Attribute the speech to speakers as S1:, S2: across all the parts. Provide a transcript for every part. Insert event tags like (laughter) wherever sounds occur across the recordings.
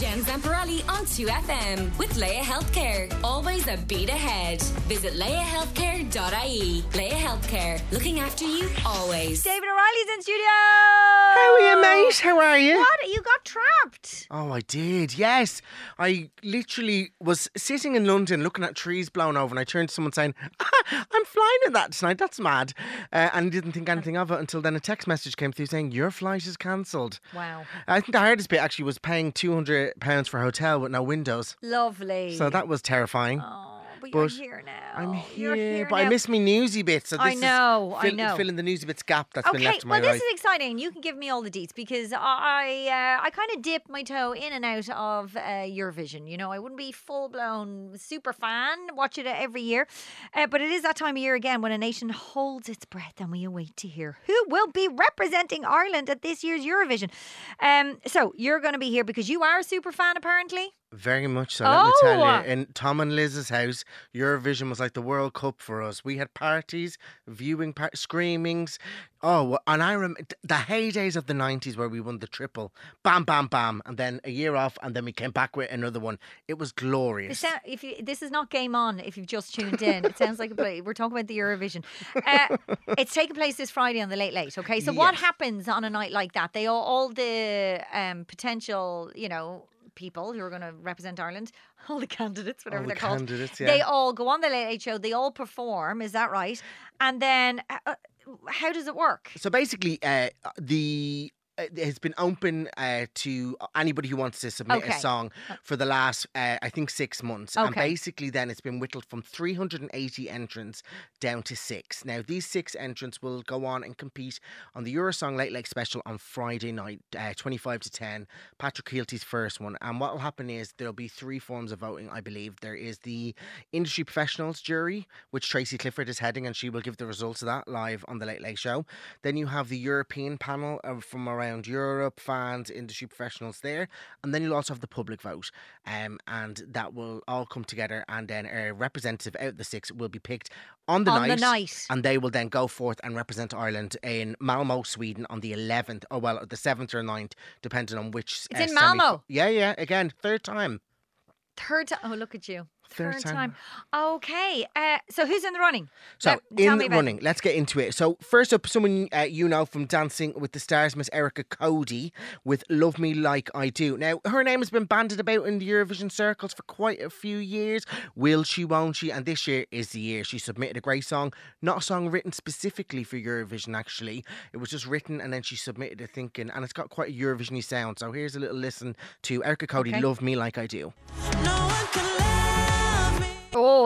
S1: Jen Zamparelli on 2FM with Laya Healthcare. Always a beat ahead. Visit layahealthcare.ie. Laya Healthcare, looking after you always.
S2: David O'Reilly's in studio.
S3: How are you, mate? How are you?
S2: What? You got trapped.
S3: Oh, I did. Yes, I literally was sitting in London looking at trees blown over, and I turned to someone saying, ah, "I'm flying in that tonight. That's mad," uh, and didn't think anything of it until then a text message came through saying your flight is cancelled.
S2: Wow.
S3: I think the hardest bit actually was paying two hundred pounds for a hotel with no windows.
S2: Lovely.
S3: So that was terrifying.
S2: Oh, but you're here now.
S3: I'm
S2: You're
S3: here, but I miss me newsy bits. So this
S2: I know,
S3: is
S2: I
S3: fill,
S2: know.
S3: filling the newsy bits gap that's been
S2: Okay,
S3: left to my
S2: well,
S3: this
S2: is exciting. You can give me all the deets because I uh, I kind of dip my toe in and out of uh, Eurovision. You know, I wouldn't be full blown super fan, watch it every year, uh, but it is that time of year again when a nation holds its breath and we await to hear who will be representing Ireland at this year's Eurovision. Um, so you're going to be here because you are a super fan, apparently.
S3: Very much so. Let me tell
S2: Oh.
S3: you, in Tom and Liz's house, Eurovision was like the World Cup for us. We had parties, viewing, par- screamings. Oh, and I remember the heydays of the nineties where we won the triple, bam, bam, bam, and then a year off, and then we came back with another one. It was glorious.
S2: sound, if you, this is not game on, if you've just tuned in, it sounds like a play. We're talking about the Eurovision. Uh, it's taking place this Friday on the Late Late. Okay, so what
S3: Yes.
S2: happens on a night like that? They all, all the um, potential, you know, people who are going to represent Ireland, (laughs) all the candidates, whatever
S3: the
S2: they're called,
S3: candidates,
S2: they all go on the Late Late show. They all perform. Is that right? And then, uh, uh, how does it work?
S3: So basically, uh, the has been open uh, to anybody who wants to submit
S2: Okay.
S3: a song for the last, uh, I think, six months.
S2: Okay.
S3: And basically, then it's been whittled from 380 entrants down to six. Now, these six entrants will go on and compete on the Eurosong Late Late Special on Friday night, uh, 25 to 10. Patrick Kielty's first one. And what will happen is there'll be three forms of voting, I believe. There is the industry professionals jury, which Tracy Clifford is heading, and she will give the results of that live on the Late Late Show. Then you have the European panel from around Europe, fans, industry professionals there, and then you'll also have the public vote, um, and that will all come together, and then a representative out of the six will be picked on the
S2: On the
S3: night,
S2: night.
S3: and they will then go forth and represent Ireland in Malmo, Sweden, on the 11th, or well, the 7th or 9th, depending on which.
S2: It's in
S3: semi-
S2: Malmo?
S3: Yeah, yeah. Again, third time.
S2: Third time. Oh, look at you.
S3: Third time.
S2: Okay. Uh, so who's in the running?
S3: So
S2: Let-
S3: in the running, let's get into it. So first up, someone uh, you know from Dancing with the Stars, Miss Erica Cody, with "Love Me Like I Do." Now her name has been bandied about in the Eurovision circles for quite a few years. Will she? Won't she? And this year is the year she submitted a great song, not a song written specifically for Eurovision. Actually, it was just written and then she submitted it thinking, and it's got quite a Eurovisiony sound. So here's a little listen to Erica Cody,
S2: Okay.
S3: "Love Me Like I Do."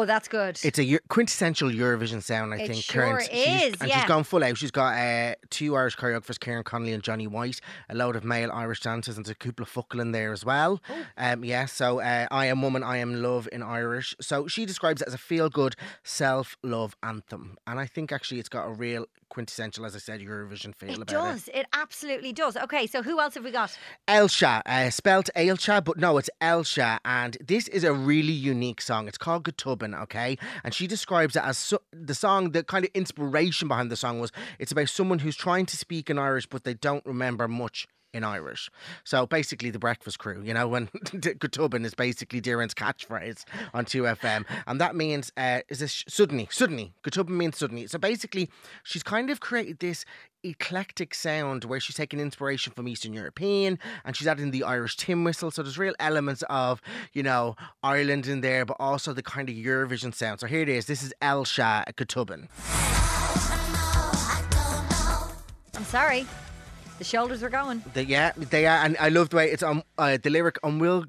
S2: Oh, that's good.
S3: It's a quintessential Eurovision sound, I
S2: It
S3: think.
S2: sure
S3: current. She's-
S2: is,
S3: and
S2: yeah.
S3: she's gone full out. She's got uh, two Irish choreographers, Kieran Connolly and Johnny White, a load of male Irish dancers, and there's a couple of focail in there as well.
S2: Oh.
S3: Um, yeah, so uh, I am woman, I am love in Irish. So she describes it as a feel good self love anthem, and I think actually it's got a real quintessential, as I said, Eurovision feel about
S2: it
S3: about
S2: does. It. absolutely does. Okay, so who else have we got?
S3: Elsha, uh, spelt Ailsha, but no, it's Elsha, and this is a really unique song. It's called Okay? And she describes it as so- the song, the kind of inspiration behind the song was it's about someone who's trying to speak in Irish, but they don't remember much in Irish. So basically, the breakfast crew, you know, when (laughs) Go Tobann is basically Darren's catchphrase on 2FM. And that means, uh, is this suddenly, suddenly, Go Tobann means suddenly. So basically, she's kind of created this eclectic sound where she's taking inspiration from Eastern European and she's adding the Irish tin whistle. So there's real elements of, you know, Ireland in there, but also the kind of Eurovision sound. So here it is. This is Elsha Go Tobann.
S2: I'm sorry. The shoulders are going.
S3: They, yeah, they are, and I love the way it's on uh, the lyric on Will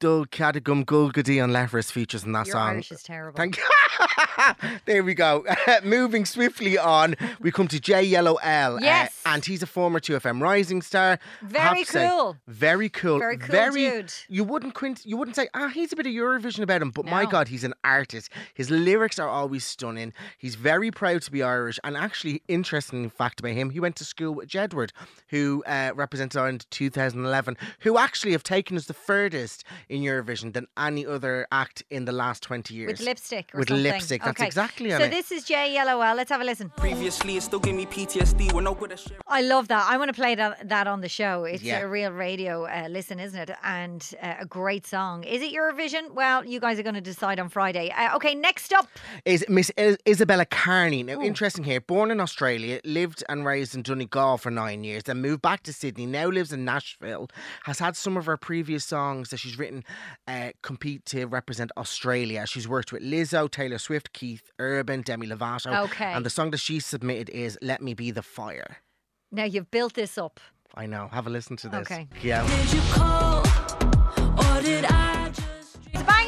S3: Dul Cadagum Gulgadi and Leferis features in that
S2: Your
S3: song.
S2: Irish is terrible.
S3: Thank (laughs) there we go. (laughs) Moving swiftly on, we come to Jyellowl. uh,
S2: Yes.
S3: and he's a former 2FM Rising star.
S2: Very
S3: to say,
S2: cool.
S3: very cool.
S2: Very cool dude.
S3: You wouldn't quint, you wouldn't say, ah, he's a bit of Eurovision about him, but my God, he's an artist. His lyrics are always stunning. He's very proud to be Irish. And actually, interesting fact about him, he went to school with Jedward, who uh, represented Ireland in 2011, who actually have taken us the furthest in Eurovision than any other act in the last 20 years.
S2: With lipstick or
S3: With
S2: something.
S3: lipstick, that's
S2: Okay.
S3: exactly on
S2: So
S3: it.
S2: this is J Yellow Let's have a listen.
S4: Previously, it still gave me PTSD. We're no good at shit.
S2: I love that. I want to play that, that on the show. It's
S3: Yeah.
S2: a real radio uh, listen, isn't it? And uh, a great song. Is it Eurovision? Well, you guys are going to decide on Friday. Uh, okay, next up.
S3: is Miss Is- Isabella Kearney. Now, interesting here. Born in Australia, lived and raised in Donegal for nine years, then moved back to Sydney. Now lives in Nashville. Has had some of her previous songs that she's written uh, compete to represent Australia. She's worked with Lizzo, Taylor Swift, Keith Urban, Demi Lovato.
S2: Okay.
S3: And the song that she submitted is "Let Me Be the Fire."
S2: Now, you've built this up.
S3: I know. Have a listen to this.
S2: Okay.
S3: Yeah.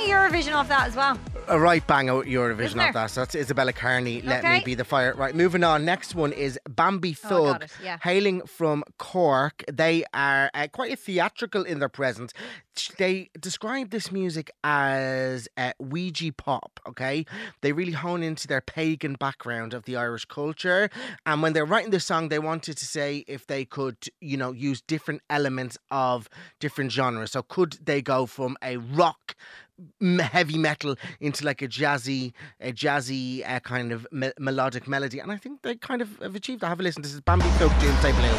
S5: Did you call or did I just
S2: It's a bang of Eurovision off that as well.
S3: A right bang out Eurovision
S2: Isn't
S3: of that. So that's Isabella Kearney. Let me be the fire. Right, moving on. Next one is Bambi
S2: Oh,
S3: Thug,
S2: it, yeah.
S3: hailing from Cork. They are uh, quite theatrical in their presence. They describe this music as uh, Ouija pop. Okay, they really hone into their pagan background of the Irish culture, and when they're writing this song, they wanted to say if they could, you know, use different elements of different genres. So could they go from a rock heavy metal into like a jazzy, a jazzy uh, kind of me- melodic melody, and I think they kind of have achieved I Have a listen. This is Bambi Thug Doomsday Blue.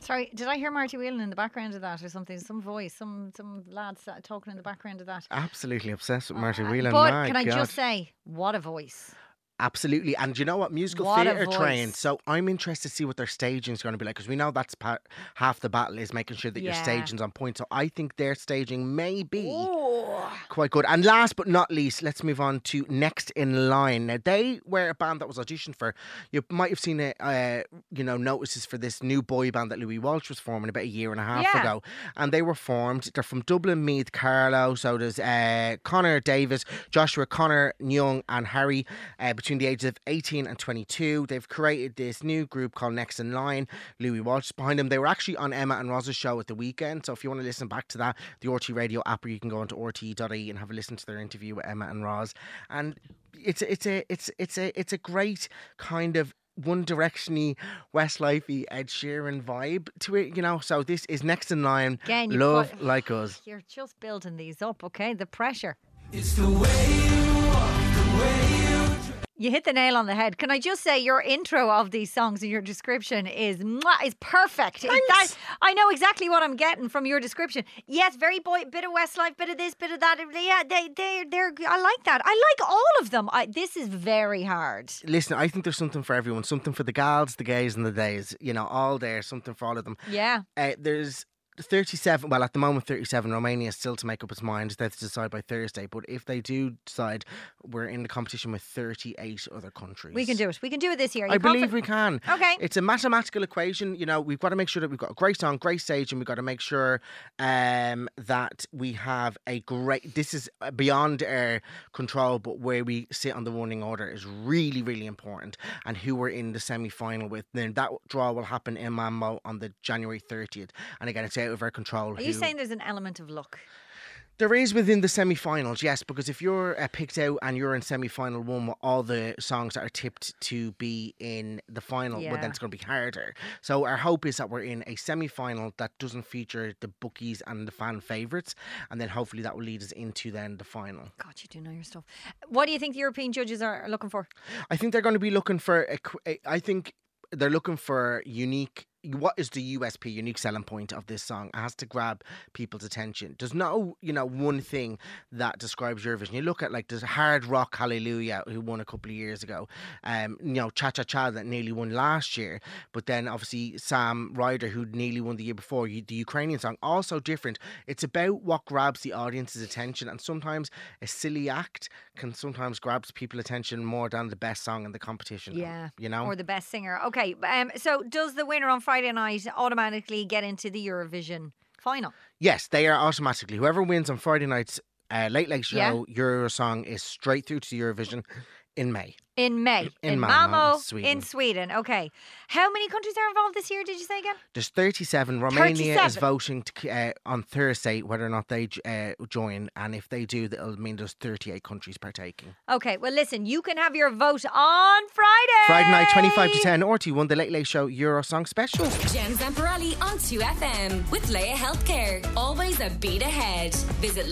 S2: Sorry, did I hear Marty Whelan in the background of that or something? Some voice, some some lads talking in the background of that.
S3: Absolutely obsessed with Marty
S2: Uh,
S3: Whelan.
S2: But
S3: my
S2: can I
S3: God.
S2: just say, what a voice.
S3: Absolutely, and you know what? Musical
S2: What a
S3: theatre trained, so I'm interested to see what their staging is going to be like because we know that's part, half the battle is making sure that your
S2: Yeah.
S3: staging's on point. So I think their staging may be
S2: Oh,
S3: quite good. And last but not least, let's move on to Next in Line. Now they were a band that was auditioned for. You might have seen it, uh, you know, notices for this new boy band that Louis Walsh was forming about a year and a half
S2: Yeah.
S3: ago, and they were formed. They're from Dublin, Meath, Carlow. So there's uh, Connor Davis, Joshua Connor Young, and Harry uh, between the ages of 18 and 22. They've created this new group called Next in Line. Louis Walsh is behind them. They were actually on Emma and Rosa's show at the weekend. So if you want to listen back to that, the RTÉ Radio app, or you can go onto RT.ie and have a listen to their interview with Emma and Roz. And it's a, it's a it's it's a it's a great kind of one directiony Westlifey Ed Sheeran vibe to it, you know. So this is next in line.
S2: Again,
S3: Love
S2: put-
S3: like us.
S2: you're just building these up, okay? The pressure.
S4: It's the way you walk, the way you
S2: You hit the nail on the head. Can I just say your intro of these songs and your description is mwah, is perfect. That- I know exactly what I'm getting from your description. Yes, very boy, bit of Westlife, bit of this, bit of that. Yeah, they they they're. I like that. I like all of them. I, this is very hard.
S3: Listen, I think there's something for everyone. Something for the gals, the gays, and the days. You know, all there. Something for all of them.
S2: Yeah.
S3: Uh, there's 37. Well, at the moment, 37. Romania is still to make up its mind. They have to decide by Thursday. But if they do decide, we're in the competition with 38 other countries.
S2: We can do it. We can do it this year.
S3: I believe we can.
S2: Okay.
S3: It's a mathematical equation. You know, we've got to make sure that we've got a great song, great stage, and we've got to make sure um, that we have a great. This is uh, beyond our control, but where we sit on the running order is really, really important. And who we're in the semi final with. Then that draw will happen in Malmo on the January 30th. And again, it's out of our control.
S2: Are you
S3: who-
S2: saying there's an element of luck?
S3: there is within the semi-finals, yes, because if you're uh, picked out and you're in semi-final one with all the songs that are tipped to be in the final, well, then it's going to be harder. So our hope is that we're in a semi-final that doesn't feature the bookies and the fan favourites, and then hopefully that will lead us into then the final.
S2: God, you do know your stuff. What do you think the European judges are looking for?
S3: I think they're going to be looking for a. a- I think they're looking for unique. What is the USP, unique selling point of this song? It has to grab people's attention. There's no, you know, one thing that describes Eurovision. You look at like there's Hard Rock Hallelujah, who won a couple of years ago. Um, you know, Cha Cha Cha that nearly won last year. But then obviously Sam Ryder, who nearly won the year before. The Ukrainian song also different. It's about what grabs the audience's attention, and sometimes a silly act can sometimes grabs people's attention more than the best song in the competition.
S2: Yeah.
S3: you know.
S2: Or the best singer. Okay. Um, so does the winner on Friday night automatically get into the Eurovision final?
S3: Yes, they are automatically. Whoever wins on Friday night's uh, Late Late
S2: Yeah.
S3: Show, your song is straight through to Eurovision in May.
S2: In May.
S3: In
S2: Malmo,
S3: Malmo,
S2: in
S3: Sweden.
S2: Sweden. Okay. How many countries are involved this year, did you say again?
S3: There's 37. Romania is voting to, uh, on Thursday whether or not they uh, join, and if they do, that'll mean there's 38 countries partaking.
S2: Okay, well, listen, you can have your vote on Friday.
S3: Friday night, 25 to 10, RTÉ One the Late Late Show Euro Song Special.
S1: Jen Zamparelli on 2FM with Laya Healthcare. Always a beat ahead. Visit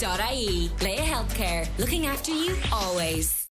S1: layahealthcare.ie. Laya Healthcare, looking after you always.